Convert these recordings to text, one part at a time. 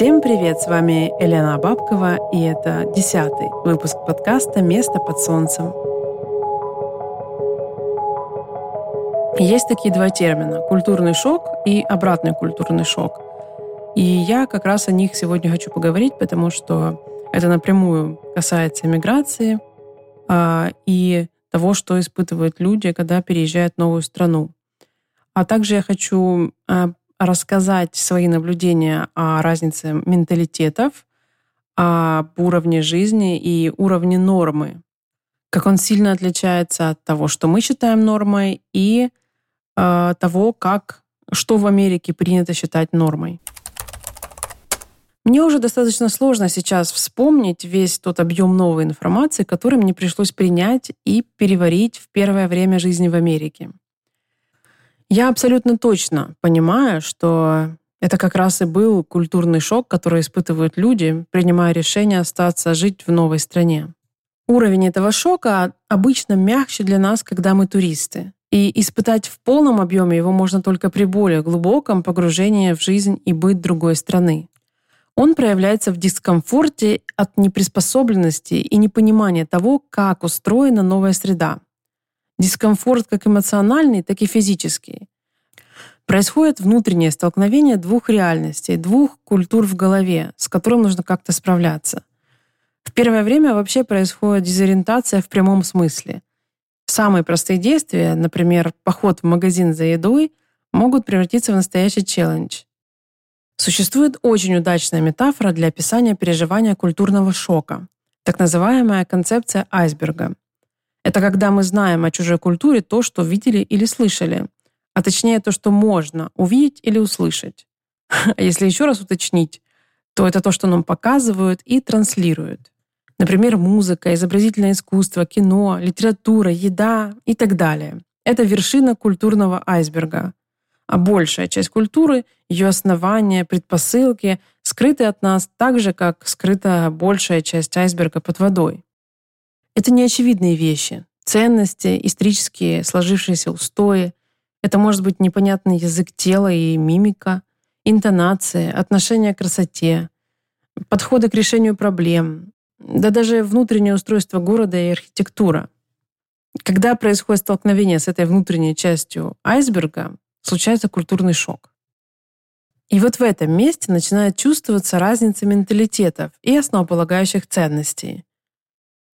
Всем привет! С вами Елена Бабкова, и это десятый выпуск подкаста «Место под солнцем». Есть такие два термина – культурный шок и обратный культурный шок. И я как раз о них сегодня хочу поговорить, потому что это напрямую касается миграции а, и того, что испытывают люди, когда переезжают в новую страну. А также я хочу а, рассказать свои наблюдения о разнице менталитетов, об уровне жизни и уровне нормы, как он сильно отличается от того, что мы считаем нормой, и э, того, как, что в Америке принято считать нормой. Мне уже достаточно сложно сейчас вспомнить весь тот объем новой информации, который мне пришлось принять и переварить в первое время жизни в Америке. Я абсолютно точно понимаю, что это как раз и был культурный шок, который испытывают люди, принимая решение остаться жить в новой стране. Уровень этого шока обычно мягче для нас, когда мы туристы. И испытать в полном объеме его можно только при более глубоком погружении в жизнь и быт другой страны. Он проявляется в дискомфорте от неприспособленности и непонимания того, как устроена новая среда, Дискомфорт как эмоциональный, так и физический. Происходит внутреннее столкновение двух реальностей, двух культур в голове, с которым нужно как-то справляться. В первое время вообще происходит дезориентация в прямом смысле. Самые простые действия, например, поход в магазин за едой, могут превратиться в настоящий челлендж. Существует очень удачная метафора для описания переживания культурного шока, так называемая концепция айсберга. Это когда мы знаем о чужой культуре то, что видели или слышали, а точнее то, что можно увидеть или услышать. А если еще раз уточнить, то это то, что нам показывают и транслируют. Например, музыка, изобразительное искусство, кино, литература, еда и так далее. Это вершина культурного айсберга. А большая часть культуры, ее основания, предпосылки скрыты от нас так же, как скрыта большая часть айсберга под водой. Это неочевидные вещи. Ценности, исторические сложившиеся устои. Это может быть непонятный язык тела и мимика, интонации, отношение к красоте, подходы к решению проблем, да даже внутреннее устройство города и архитектура. Когда происходит столкновение с этой внутренней частью айсберга, случается культурный шок. И вот в этом месте начинает чувствоваться разница менталитетов и основополагающих ценностей.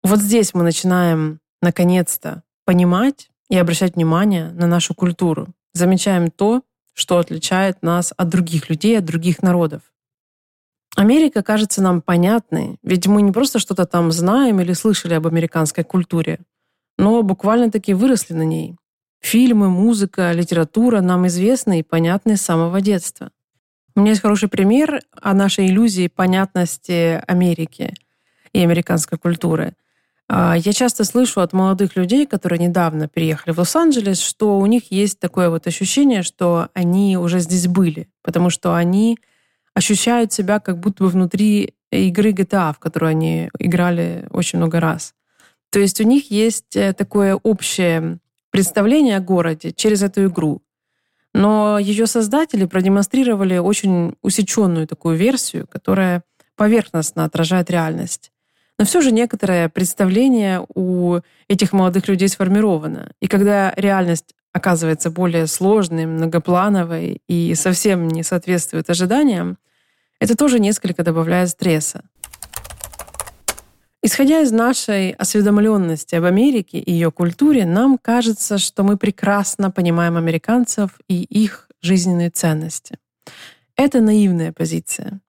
Вот здесь мы начинаем, наконец-то, понимать и обращать внимание на нашу культуру. Замечаем то, что отличает нас от других людей, от других народов. Америка кажется нам понятной, ведь мы не просто что-то там знаем или слышали об американской культуре, но буквально-таки выросли на ней. Фильмы, музыка, литература нам известны и понятны с самого детства. У меня есть хороший пример о нашей иллюзии понятности Америки и американской культуры – я часто слышу от молодых людей, которые недавно переехали в Лос-Анджелес, что у них есть такое вот ощущение, что они уже здесь были, потому что они ощущают себя как будто бы внутри игры GTA, в которую они играли очень много раз. То есть у них есть э, такое общее представление о городе через эту игру. Но ее создатели продемонстрировали очень усеченную такую версию, которая поверхностно отражает реальность. Но все же некоторое представление у этих молодых людей сформировано. И когда реальность оказывается более сложной, многоплановой и совсем не соответствует ожиданиям, это тоже несколько добавляет стресса. Исходя из нашей осведомленности об Америке и ее культуре, нам кажется, что мы прекрасно понимаем американцев и их жизненные ценности. Это наивная позиция.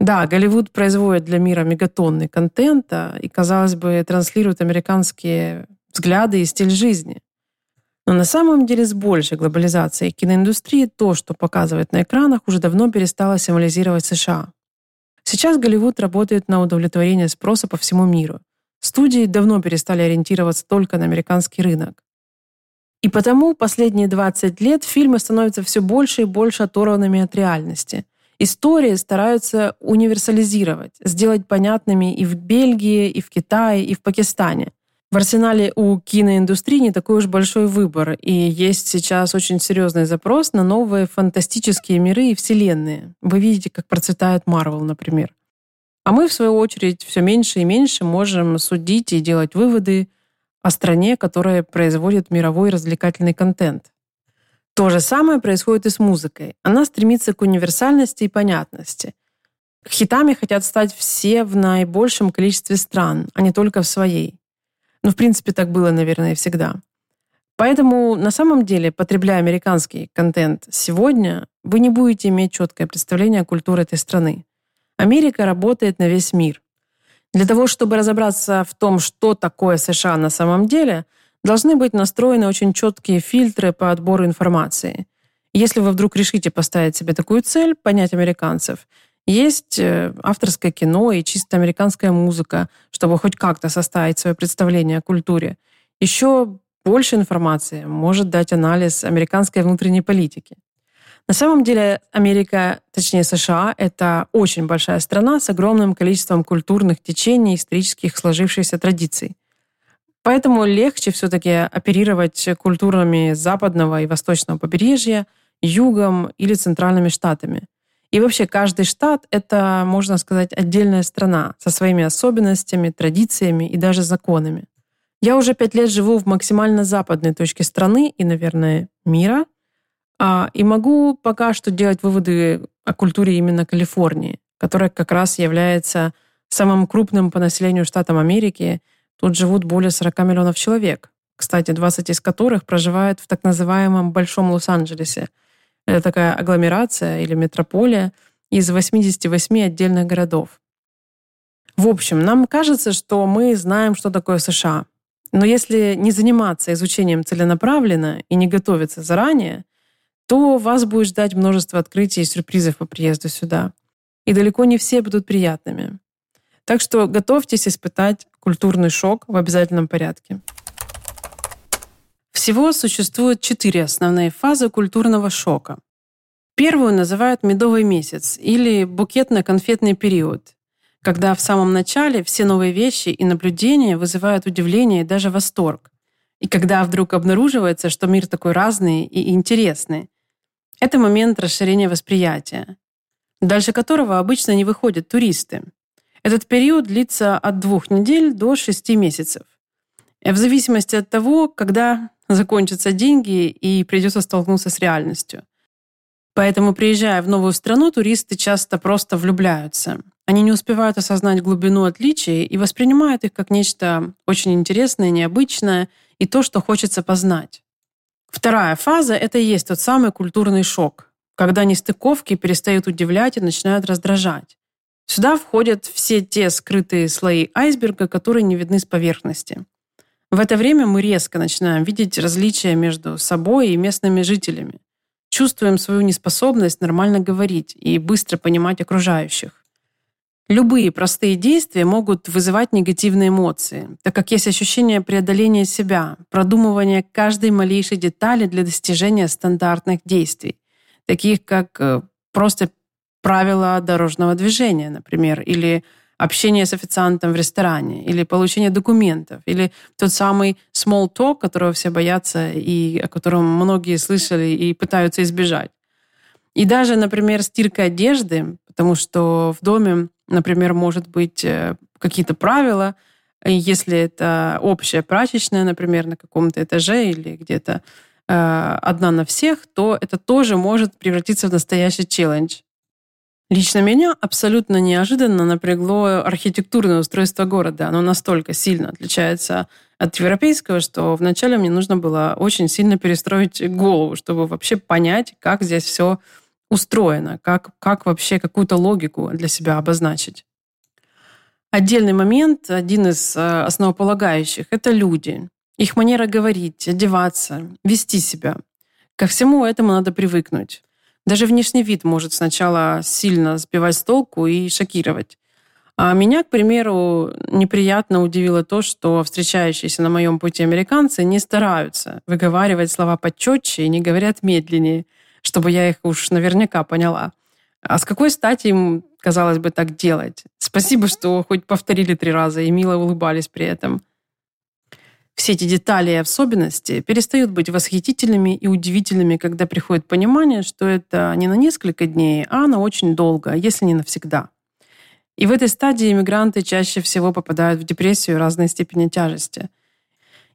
Да, Голливуд производит для мира мегатонны контента и, казалось бы, транслирует американские взгляды и стиль жизни. Но на самом деле с большей глобализацией киноиндустрии то, что показывает на экранах, уже давно перестало символизировать США. Сейчас Голливуд работает на удовлетворение спроса по всему миру. Студии давно перестали ориентироваться только на американский рынок. И потому последние 20 лет фильмы становятся все больше и больше оторванными от реальности – истории стараются универсализировать, сделать понятными и в Бельгии, и в Китае, и в Пакистане. В арсенале у киноиндустрии не такой уж большой выбор, и есть сейчас очень серьезный запрос на новые фантастические миры и вселенные. Вы видите, как процветает Марвел, например. А мы, в свою очередь, все меньше и меньше можем судить и делать выводы о стране, которая производит мировой развлекательный контент. То же самое происходит и с музыкой. Она стремится к универсальности и понятности. Хитами хотят стать все в наибольшем количестве стран, а не только в своей. Ну, в принципе, так было, наверное, всегда. Поэтому на самом деле, потребляя американский контент сегодня, вы не будете иметь четкое представление о культуре этой страны. Америка работает на весь мир. Для того, чтобы разобраться в том, что такое США на самом деле, должны быть настроены очень четкие фильтры по отбору информации. Если вы вдруг решите поставить себе такую цель, понять американцев, есть э, авторское кино и чисто американская музыка, чтобы хоть как-то составить свое представление о культуре. Еще больше информации может дать анализ американской внутренней политики. На самом деле Америка, точнее США, это очень большая страна с огромным количеством культурных течений, исторических сложившихся традиций. Поэтому легче все-таки оперировать культурами западного и восточного побережья, югом или центральными штатами – и вообще каждый штат — это, можно сказать, отдельная страна со своими особенностями, традициями и даже законами. Я уже пять лет живу в максимально западной точке страны и, наверное, мира, а, и могу пока что делать выводы о культуре именно Калифорнии, которая как раз является самым крупным по населению штатом Америки. Тут живут более 40 миллионов человек, кстати, 20 из которых проживают в так называемом Большом Лос-Анджелесе — это такая агломерация или метрополия из 88 отдельных городов. В общем, нам кажется, что мы знаем, что такое США. Но если не заниматься изучением целенаправленно и не готовиться заранее, то вас будет ждать множество открытий и сюрпризов по приезду сюда. И далеко не все будут приятными. Так что готовьтесь испытать культурный шок в обязательном порядке. Всего существует четыре основные фазы культурного шока. Первую называют медовый месяц или букетно-конфетный период, когда в самом начале все новые вещи и наблюдения вызывают удивление и даже восторг. И когда вдруг обнаруживается, что мир такой разный и интересный. Это момент расширения восприятия, дальше которого обычно не выходят туристы. Этот период длится от двух недель до шести месяцев. В зависимости от того, когда закончатся деньги и придется столкнуться с реальностью. Поэтому, приезжая в новую страну, туристы часто просто влюбляются. Они не успевают осознать глубину отличий и воспринимают их как нечто очень интересное, необычное и то, что хочется познать. Вторая фаза – это и есть тот самый культурный шок, когда нестыковки перестают удивлять и начинают раздражать. Сюда входят все те скрытые слои айсберга, которые не видны с поверхности. В это время мы резко начинаем видеть различия между собой и местными жителями. Чувствуем свою неспособность нормально говорить и быстро понимать окружающих. Любые простые действия могут вызывать негативные эмоции, так как есть ощущение преодоления себя, продумывания каждой малейшей детали для достижения стандартных действий, таких как э, просто правила дорожного движения, например, или общение с официантом в ресторане, или получение документов, или тот самый small talk, которого все боятся и о котором многие слышали и пытаются избежать. И даже, например, стирка одежды, потому что в доме, например, может быть э, какие-то правила, если это общая прачечная, например, на каком-то этаже или где-то э, одна на всех, то это тоже может превратиться в настоящий челлендж. Лично меня абсолютно неожиданно напрягло архитектурное устройство города. Оно настолько сильно отличается от европейского, что вначале мне нужно было очень сильно перестроить голову, чтобы вообще понять, как здесь все устроено, как, как вообще какую-то логику для себя обозначить. Отдельный момент, один из э, основополагающих, это люди. Их манера говорить, одеваться, вести себя. Ко всему этому надо привыкнуть. Даже внешний вид может сначала сильно сбивать с толку и шокировать. А меня, к примеру, неприятно удивило то, что встречающиеся на моем пути американцы не стараются выговаривать слова почетче и не говорят медленнее, чтобы я их уж наверняка поняла. А с какой стати им, казалось бы, так делать? Спасибо, что хоть повторили три раза и мило улыбались при этом. Все эти детали и особенности перестают быть восхитительными и удивительными, когда приходит понимание, что это не на несколько дней, а на очень долго, если не навсегда. И в этой стадии иммигранты чаще всего попадают в депрессию разной степени тяжести.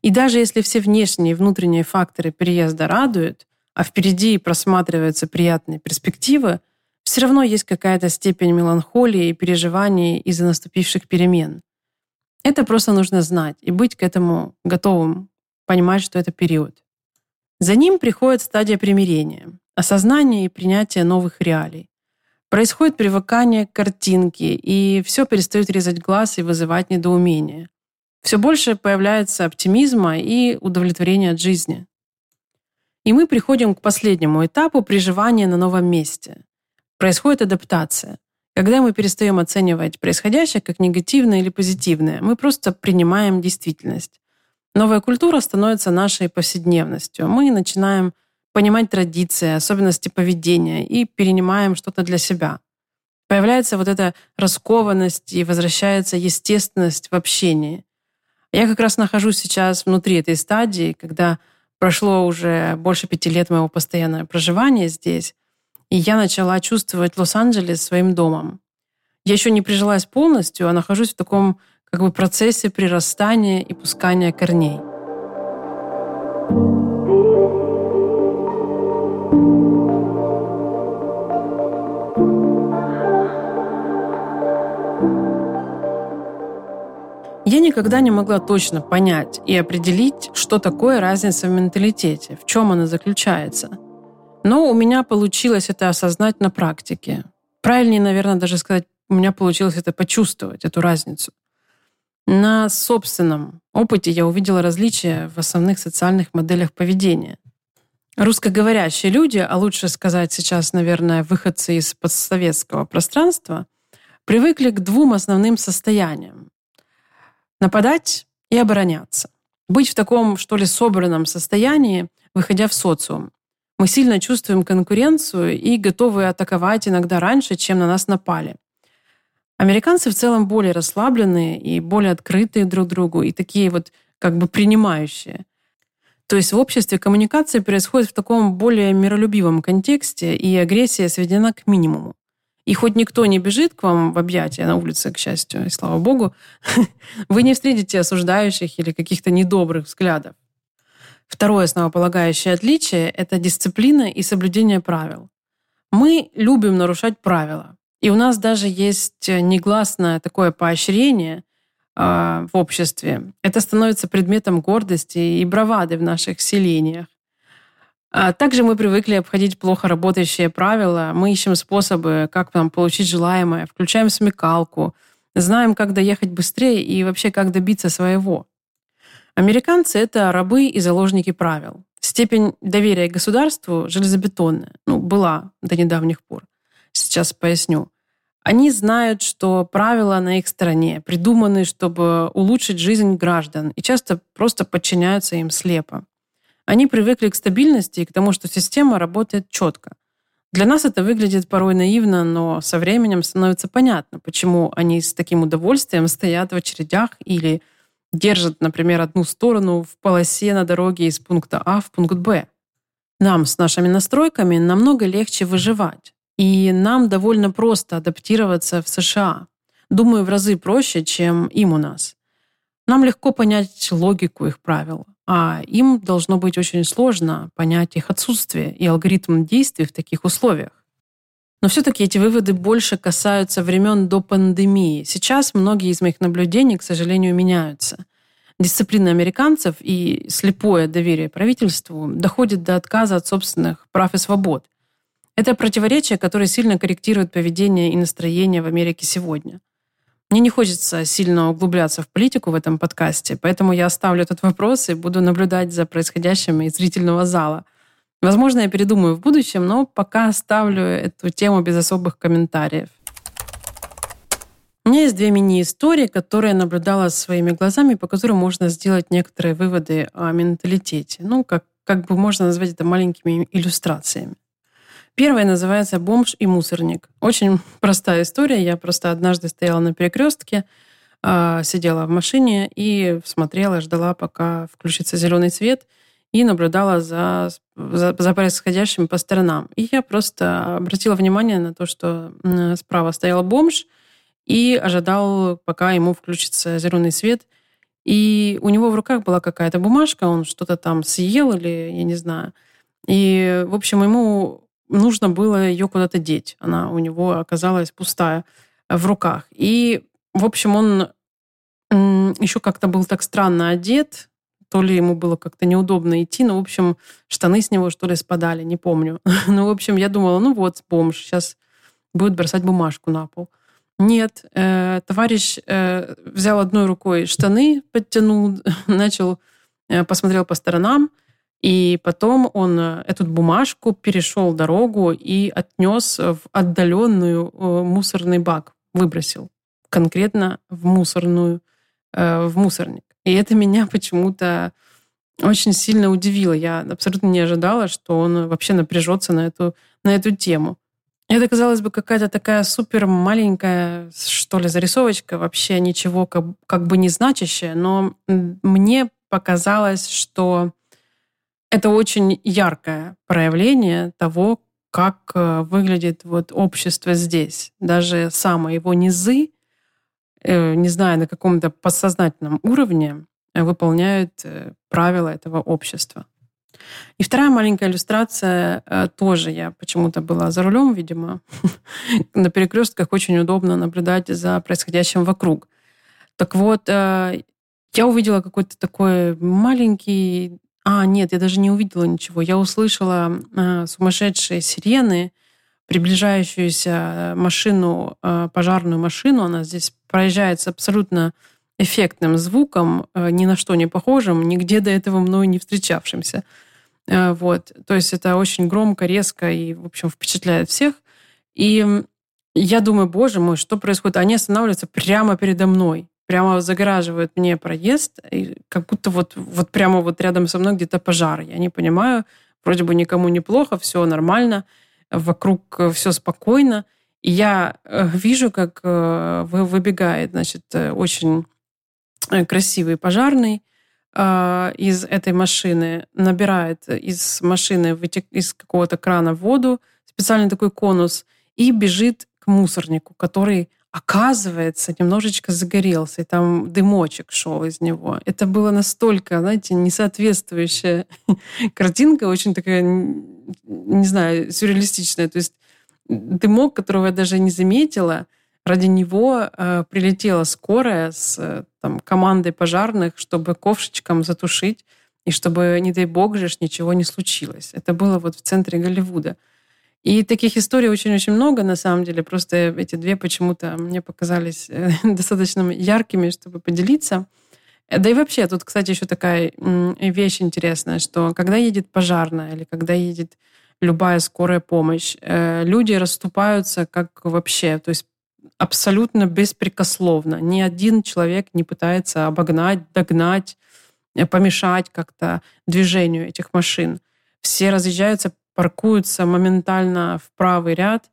И даже если все внешние и внутренние факторы переезда радуют, а впереди просматриваются приятные перспективы, все равно есть какая-то степень меланхолии и переживаний из-за наступивших перемен. Это просто нужно знать и быть к этому готовым, понимать, что это период. За ним приходит стадия примирения, осознание и принятие новых реалий. Происходит привыкание к картинке, и все перестает резать глаз и вызывать недоумение. Все больше появляется оптимизма и удовлетворения от жизни. И мы приходим к последнему этапу приживания на новом месте. Происходит адаптация. Когда мы перестаем оценивать происходящее как негативное или позитивное, мы просто принимаем действительность. Новая культура становится нашей повседневностью. Мы начинаем понимать традиции, особенности поведения и перенимаем что-то для себя. Появляется вот эта раскованность и возвращается естественность в общении. Я как раз нахожусь сейчас внутри этой стадии, когда прошло уже больше пяти лет моего постоянного проживания здесь, и я начала чувствовать Лос-Анджелес своим домом. Я еще не прижилась полностью, а нахожусь в таком как бы процессе прирастания и пускания корней. Я никогда не могла точно понять и определить, что такое разница в менталитете, в чем она заключается – но у меня получилось это осознать на практике. Правильнее, наверное, даже сказать, у меня получилось это почувствовать, эту разницу. На собственном опыте я увидела различия в основных социальных моделях поведения. Русскоговорящие люди, а лучше сказать сейчас, наверное, выходцы из постсоветского пространства, привыкли к двум основным состояниям. Нападать и обороняться. Быть в таком, что ли, собранном состоянии, выходя в социум. Мы сильно чувствуем конкуренцию и готовы атаковать иногда раньше, чем на нас напали. Американцы в целом более расслабленные и более открытые друг другу, и такие вот как бы принимающие. То есть в обществе коммуникация происходит в таком более миролюбивом контексте, и агрессия сведена к минимуму. И хоть никто не бежит к вам в объятия на улице, к счастью, и слава богу, вы не встретите осуждающих или каких-то недобрых взглядов. Второе основополагающее отличие – это дисциплина и соблюдение правил. Мы любим нарушать правила. И у нас даже есть негласное такое поощрение э, в обществе. Это становится предметом гордости и бравады в наших селениях. А также мы привыкли обходить плохо работающие правила. Мы ищем способы, как нам получить желаемое, включаем смекалку, знаем, как доехать быстрее и вообще как добиться своего. Американцы — это рабы и заложники правил. Степень доверия к государству железобетонная. Ну, была до недавних пор. Сейчас поясню. Они знают, что правила на их стороне, придуманы, чтобы улучшить жизнь граждан, и часто просто подчиняются им слепо. Они привыкли к стабильности и к тому, что система работает четко. Для нас это выглядит порой наивно, но со временем становится понятно, почему они с таким удовольствием стоят в очередях или держат, например, одну сторону в полосе на дороге из пункта А в пункт Б. Нам с нашими настройками намного легче выживать. И нам довольно просто адаптироваться в США. Думаю, в разы проще, чем им у нас. Нам легко понять логику их правил, а им должно быть очень сложно понять их отсутствие и алгоритм действий в таких условиях. Но все-таки эти выводы больше касаются времен до пандемии. Сейчас многие из моих наблюдений, к сожалению, меняются. Дисциплина американцев и слепое доверие правительству доходит до отказа от собственных прав и свобод. Это противоречие, которое сильно корректирует поведение и настроение в Америке сегодня. Мне не хочется сильно углубляться в политику в этом подкасте, поэтому я оставлю этот вопрос и буду наблюдать за происходящим из зрительного зала – Возможно, я передумаю в будущем, но пока оставлю эту тему без особых комментариев. У меня есть две мини-истории, которые я наблюдала своими глазами, по которым можно сделать некоторые выводы о менталитете. Ну, как, как бы можно назвать это маленькими иллюстрациями. Первая называется «Бомж и мусорник». Очень простая история. Я просто однажды стояла на перекрестке, э, сидела в машине и смотрела, ждала, пока включится зеленый свет, и наблюдала за, за, за происходящим по сторонам. И я просто обратила внимание на то, что справа стоял бомж и ожидал, пока ему включится зеленый свет. И у него в руках была какая-то бумажка, он что-то там съел или я не знаю. И, в общем, ему нужно было ее куда-то деть. Она у него оказалась пустая в руках. И, в общем, он еще как-то был так странно одет, то ли ему было как-то неудобно идти, но, в общем, штаны с него, что ли, спадали, не помню. ну, в общем, я думала, ну вот, бомж, сейчас будет бросать бумажку на пол. Нет, э, товарищ э, взял одной рукой штаны, подтянул, начал, э, посмотрел по сторонам, и потом он э, эту бумажку перешел дорогу и отнес в отдаленную э, мусорный бак, выбросил конкретно в мусорную, э, в мусорник. И это меня почему-то очень сильно удивило. Я абсолютно не ожидала, что он вообще напряжется на эту, на эту тему. Это, казалось бы, какая-то такая супер маленькая, что ли, зарисовочка, вообще ничего как, как бы не значащая, но мне показалось, что это очень яркое проявление того, как э, выглядит вот общество здесь. Даже самые его низы, не знаю, на каком-то подсознательном уровне, э, выполняют правила этого общества. И вторая маленькая иллюстрация тоже я почему-то была за рулем, видимо. На перекрестках очень удобно наблюдать за происходящим вокруг. Так вот, я увидела какой-то такой маленький а, нет, я даже не увидела ничего. Я услышала э, сумасшедшие сирены, приближающуюся машину, э, пожарную машину. Она здесь проезжает с абсолютно эффектным звуком, э, ни на что не похожим, нигде до этого мною не встречавшимся. Э, вот. То есть это очень громко, резко и, в общем, впечатляет всех. И я думаю, боже мой, что происходит? Они останавливаются прямо передо мной прямо загораживают мне проезд, и как будто вот, вот прямо вот рядом со мной где-то пожар. Я не понимаю, вроде бы никому не плохо, все нормально, вокруг э, все спокойно. И я э, вижу, как э, выбегает, значит, очень красивый пожарный из этой машины, набирает из машины из какого-то крана воду, специальный такой конус, и бежит к мусорнику, который оказывается, немножечко загорелся, и там дымочек шел из него. Это было настолько, знаете, несоответствующая картинка, очень такая, не знаю, сюрреалистичная. То есть дымок, которого я даже не заметила, ради него э, прилетела скорая с э, там, командой пожарных, чтобы ковшечком затушить, и чтобы, не дай бог же, ничего не случилось. Это было вот в центре Голливуда. И таких историй очень-очень много, на самом деле. Просто эти две почему-то мне показались э, достаточно яркими, чтобы поделиться. Да и вообще, тут, кстати, еще такая вещь интересная, что когда едет пожарная или когда едет любая скорая помощь, э, люди расступаются как вообще, то есть абсолютно беспрекословно. Ни один человек не пытается обогнать, догнать, э, помешать как-то движению этих машин. Все разъезжаются паркуются моментально в правый ряд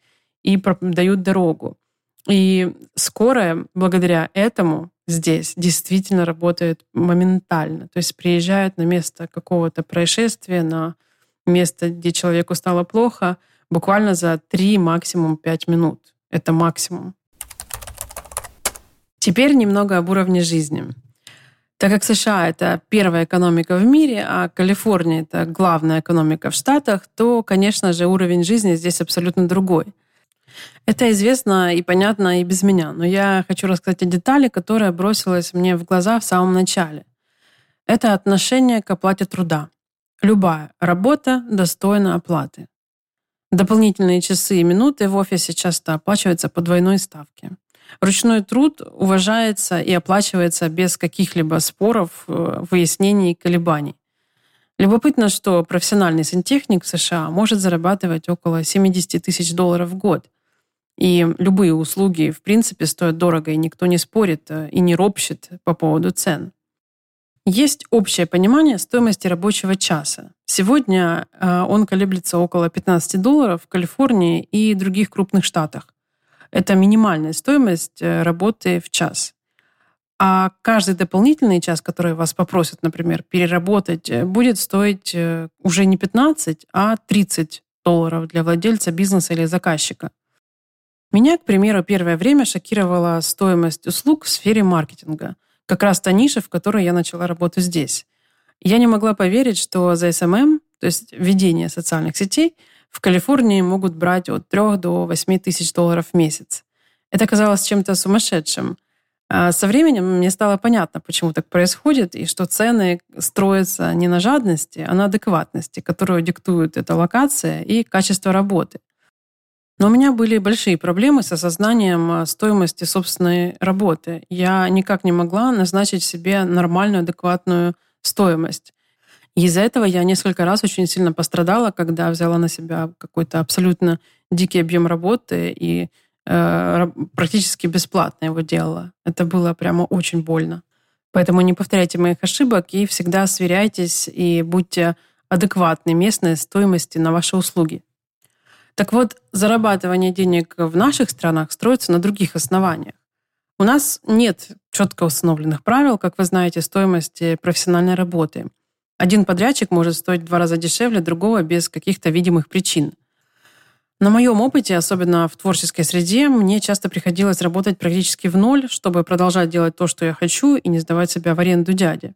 и дают дорогу. И скорая, благодаря этому, здесь действительно работает моментально. То есть приезжают на место какого-то происшествия, на место, где человеку стало плохо, буквально за 3, максимум 5 минут. Это максимум. Теперь немного об уровне жизни. Так как США — это первая экономика в мире, а Калифорния — это главная экономика в Штатах, то, конечно же, уровень жизни здесь абсолютно другой. Это известно и понятно и без меня, но я хочу рассказать о детали, которая бросилась мне в глаза в самом начале. Это отношение к оплате труда. Любая работа достойна оплаты. Дополнительные часы и минуты в офисе часто оплачиваются по двойной ставке. Ручной труд уважается и оплачивается без каких-либо споров, э, выяснений и колебаний. Любопытно, что профессиональный сантехник в США может зарабатывать около 70 тысяч долларов в год. И любые услуги, в принципе, стоят дорого, и никто не спорит э, и не ропщет по поводу цен. Есть общее понимание стоимости рабочего часа. Сегодня э, он колеблется около 15 долларов в Калифорнии и других крупных штатах. Это минимальная стоимость э, работы в час. А каждый дополнительный час, который вас попросят, например, переработать, будет стоить уже не 15, а 30 долларов для владельца бизнеса или заказчика. Меня, к примеру, первое время шокировала стоимость услуг в сфере маркетинга. Как раз та ниша, в которой я начала работу здесь. Я не могла поверить, что за SMM, то есть ведение социальных сетей, в Калифорнии могут брать от 3 до 8 тысяч долларов в месяц. Это казалось чем-то сумасшедшим. А со временем мне стало понятно, почему так происходит, и что цены строятся не на жадности, а на адекватности, которую диктует эта локация и качество работы. Но у меня были большие проблемы с осознанием а, стоимости собственной работы. Я никак не могла назначить себе нормальную, адекватную стоимость. Из-за этого я несколько раз очень сильно пострадала, когда взяла на себя какой-то абсолютно дикий объем работы и э, практически бесплатно его делала. Это было прямо очень больно. Поэтому не повторяйте моих ошибок и всегда сверяйтесь и будьте адекватны местной стоимости на ваши услуги. Так вот, зарабатывание денег в наших странах строится на других основаниях. У нас нет четко установленных правил, как вы знаете, стоимости профессиональной работы. Один подрядчик может стоить в два раза дешевле другого без каких-то видимых причин. На моем опыте, особенно в творческой среде, мне часто приходилось работать практически в ноль, чтобы продолжать делать то, что я хочу, и не сдавать себя в аренду дяде.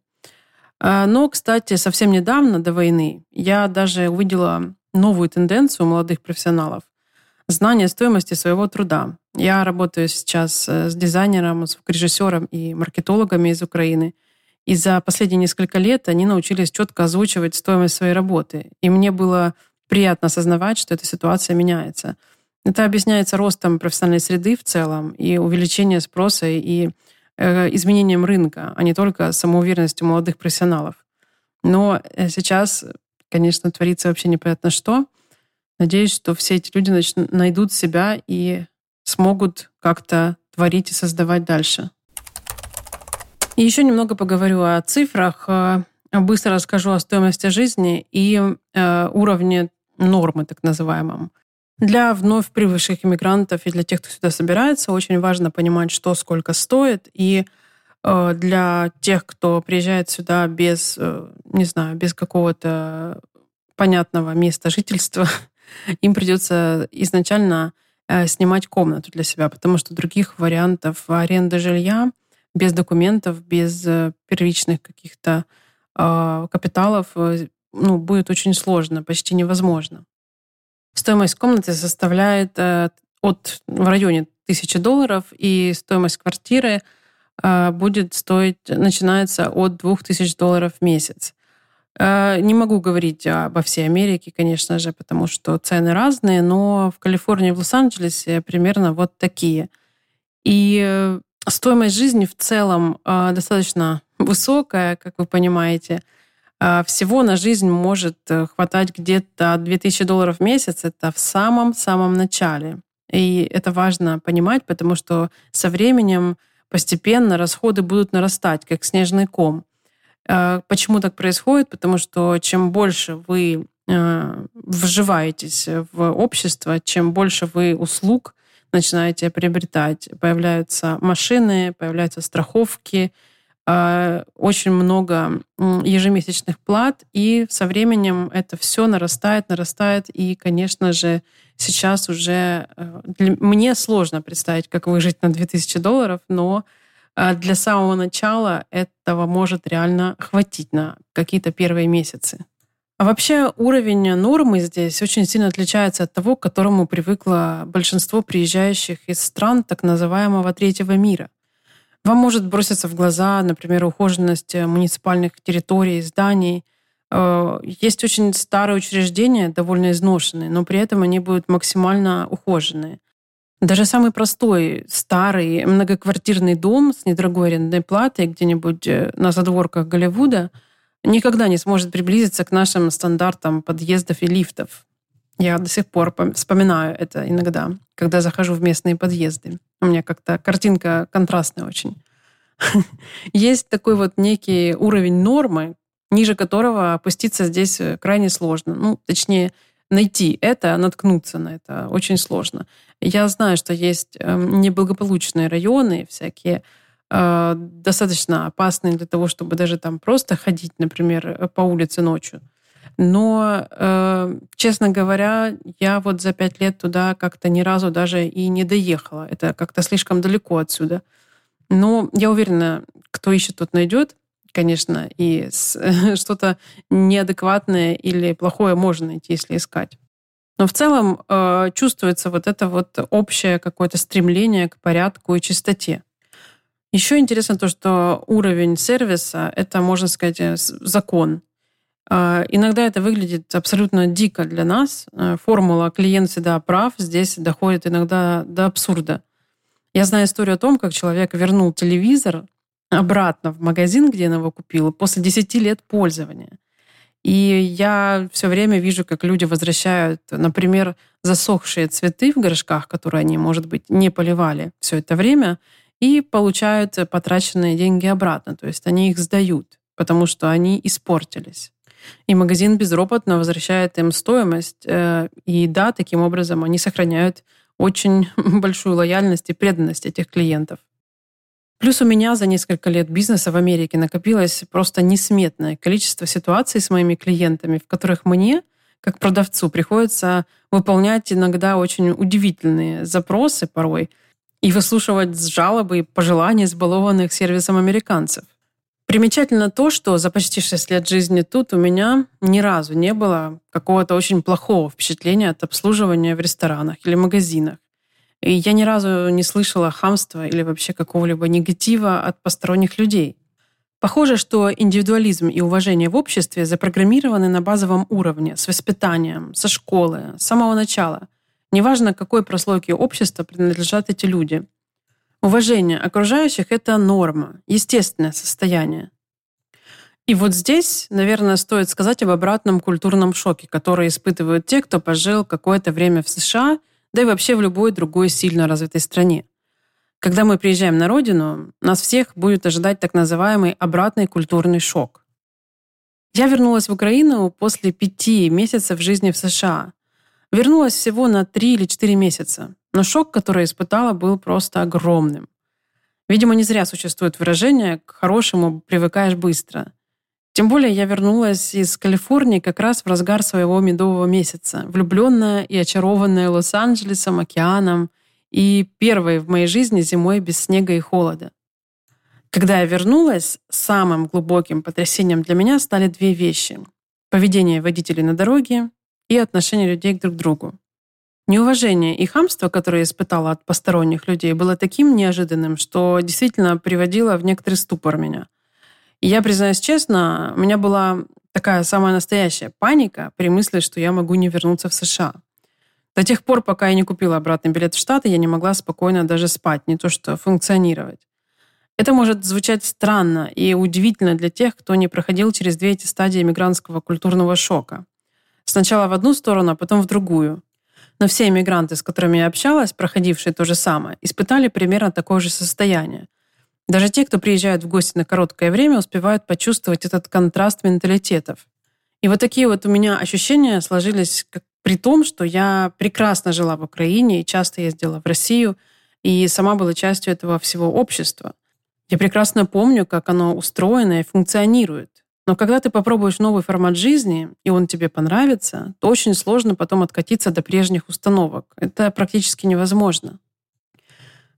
А, но, кстати, совсем недавно, до войны, я даже увидела новую тенденцию у молодых профессионалов – знание стоимости своего труда. Я работаю сейчас э, с дизайнером, звукорежиссером и маркетологами из Украины. И за последние несколько лет они научились четко озвучивать стоимость своей работы. И мне было приятно осознавать, что эта ситуация меняется. Это объясняется ростом профессиональной среды в целом и увеличением спроса и э, изменением рынка, а не только самоуверенностью молодых профессионалов. Но э, сейчас конечно, творится вообще непонятно что. Надеюсь, что все эти люди найдут себя и смогут как-то творить и создавать дальше. И еще немного поговорю о цифрах. Э, быстро расскажу о стоимости жизни и э, уровне нормы, так называемом. Для вновь прибывших иммигрантов и для тех, кто сюда собирается, очень важно понимать, что сколько стоит, и для тех, кто приезжает сюда без, э, не знаю, без какого-то понятного места жительства, им придется изначально э, снимать комнату для себя, потому что других вариантов аренды жилья без документов, без первичных каких-то капиталов ну, будет очень сложно, почти невозможно. Стоимость комнаты составляет от в районе тысячи долларов, и стоимость квартиры – будет стоить, начинается от 2000 долларов в месяц. А, не могу говорить обо всей Америке, конечно же, потому что цены разные, но в Калифорнии в Лос-Анджелесе примерно вот такие. И э, стоимость жизни в целом а, достаточно высокая, как вы понимаете. Всего на жизнь может э, хватать где-то 2000 долларов в месяц. Это в самом-самом начале. И это важно понимать, потому что со временем постепенно расходы будут нарастать, как снежный ком. Э, почему так происходит? Потому что чем больше вы э, вживаетесь в общество, чем больше вы услуг начинаете приобретать, появляются машины, появляются страховки, очень много ежемесячных плат, и со временем это все нарастает, нарастает, и, конечно же, сейчас уже э, для, мне сложно представить, как выжить на 2000 долларов, но э, для самого начала этого может реально хватить на какие-то первые месяцы. А вообще уровень нормы здесь очень сильно отличается от того, к которому привыкло большинство приезжающих из стран так называемого третьего мира. Вам может броситься в глаза, например, ухоженность муниципальных территорий, зданий – Э, есть очень старые учреждения, довольно изношенные, но при этом они будут максимально ухоженные. Даже самый простой, старый, многоквартирный дом с недорогой арендной платой где-нибудь э, на задворках Голливуда никогда не сможет приблизиться к нашим стандартам подъездов и лифтов. Я до сих пор вспоминаю это иногда, когда захожу в местные подъезды. У меня как-то картинка контрастная очень. Есть такой вот некий уровень нормы, ниже которого опуститься здесь э, крайне сложно. Ну, точнее, найти это, наткнуться на это очень сложно. Я знаю, что есть эм, неблагополучные районы, всякие э, достаточно опасные для того, чтобы даже там просто ходить, например, по улице ночью. Но, э, честно говоря, я вот за пять лет туда как-то ни разу даже и не доехала. Это как-то слишком далеко отсюда. Но я уверена, кто ищет, тот найдет, конечно, и что-то неадекватное или плохое можно найти, если искать. Но в целом э, чувствуется вот это вот общее какое-то стремление к порядку и чистоте. Еще интересно то, что уровень сервиса — это, можно сказать, э, закон. Э, иногда это выглядит абсолютно дико для нас. Э, формула «клиент всегда прав» здесь доходит иногда до абсурда. Я знаю историю о том, как человек вернул телевизор обратно в магазин, где он его купил, после 10 лет пользования. И я все время вижу, как люди возвращают, например, засохшие цветы в горшках, которые они, может быть, не поливали все это время, и получают потраченные деньги обратно. То есть они их сдают, потому что они испортились. И магазин безропотно возвращает им стоимость. Э, и да, таким образом они сохраняют очень большую лояльность и преданность этих клиентов. Плюс у меня за несколько лет бизнеса в Америке накопилось просто несметное количество ситуаций с моими клиентами, в которых мне, как продавцу, приходится выполнять иногда очень удивительные запросы порой и выслушивать жалобы и пожелания избалованных сервисом американцев. Примечательно то, что за почти 6 лет жизни тут у меня ни разу не было какого-то очень плохого впечатления от обслуживания в ресторанах или магазинах. И я ни разу не слышала хамства или вообще какого-либо негатива от посторонних людей. Похоже, что индивидуализм и уважение в обществе запрограммированы на базовом уровне, с воспитанием, со школы, с самого начала. Неважно, какой прослойке общества принадлежат эти люди. Уважение окружающих – это норма, естественное состояние. И вот здесь, наверное, стоит сказать об обратном культурном шоке, который испытывают те, кто пожил какое-то время в США – да и вообще в любой другой сильно развитой стране. Когда мы приезжаем на родину, нас всех будет ожидать так называемый обратный культурный шок. Я вернулась в Украину после пяти месяцев жизни в США. Вернулась всего на три или четыре месяца, но шок, который испытала, был просто огромным. Видимо, не зря существует выражение «к хорошему привыкаешь быстро». Тем более я вернулась из Калифорнии как раз в разгар своего медового месяца, влюбленная и очарованная Лос-Анджелесом, океаном и первой в моей жизни зимой без снега и холода. Когда я вернулась, самым глубоким потрясением для меня стали две вещи. Поведение водителей на дороге и отношение людей друг к другу. Неуважение и хамство, которое я испытала от посторонних людей, было таким неожиданным, что действительно приводило в некоторый ступор меня – я признаюсь честно, у меня была такая самая настоящая паника при мысли, что я могу не вернуться в США. До тех пор, пока я не купила обратный билет в Штаты, я не могла спокойно даже спать, не то что функционировать. Это может звучать странно и удивительно для тех, кто не проходил через две эти стадии мигрантского культурного шока. Сначала в одну сторону, а потом в другую. Но все иммигранты, с которыми я общалась, проходившие то же самое, испытали примерно такое же состояние. Даже те, кто приезжают в гости на короткое время, успевают почувствовать этот контраст менталитетов. И вот такие вот у меня ощущения сложились как, при том, что я прекрасно жила в Украине и часто ездила в Россию, и сама была частью этого всего общества. Я прекрасно помню, как оно устроено и функционирует. Но когда ты попробуешь новый формат жизни, и он тебе понравится, то очень сложно потом откатиться до прежних установок. Это практически невозможно.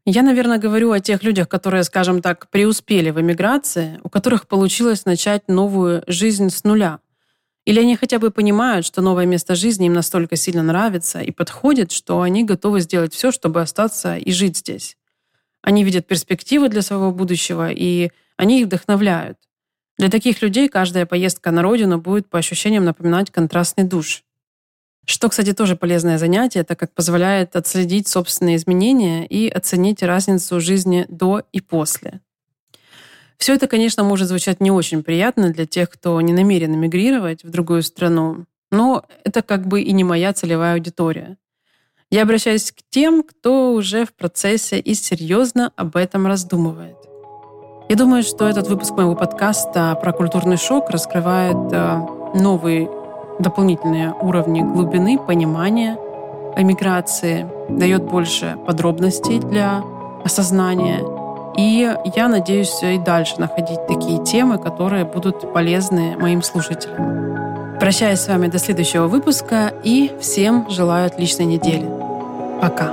Я, наверное, говорю о тех людях, которые, скажем так, преуспели в эмиграции, у которых получилось начать новую жизнь с нуля. Или они хотя бы понимают, что новое место жизни им настолько сильно нравится и подходит, что они готовы сделать все, чтобы остаться и жить здесь. Они видят перспективы для своего будущего, и они их вдохновляют. Для таких людей каждая поездка на родину будет по ощущениям напоминать контрастный душ. Что, кстати, тоже полезное занятие, так как позволяет отследить собственные изменения и оценить разницу жизни до и после. Все это, конечно, может звучать не очень приятно для тех, кто не намерен эмигрировать в другую страну, но это как бы и не моя целевая аудитория. Я обращаюсь к тем, кто уже в процессе и серьезно об этом раздумывает. Я думаю, что этот выпуск моего подкаста про культурный шок раскрывает э, новый дополнительные уровни глубины понимания о миграции, дает больше подробностей для осознания И я надеюсь и дальше находить такие темы, которые будут полезны моим слушателям. Прощаюсь с вами до следующего выпуска и всем желаю отличной недели. Пока.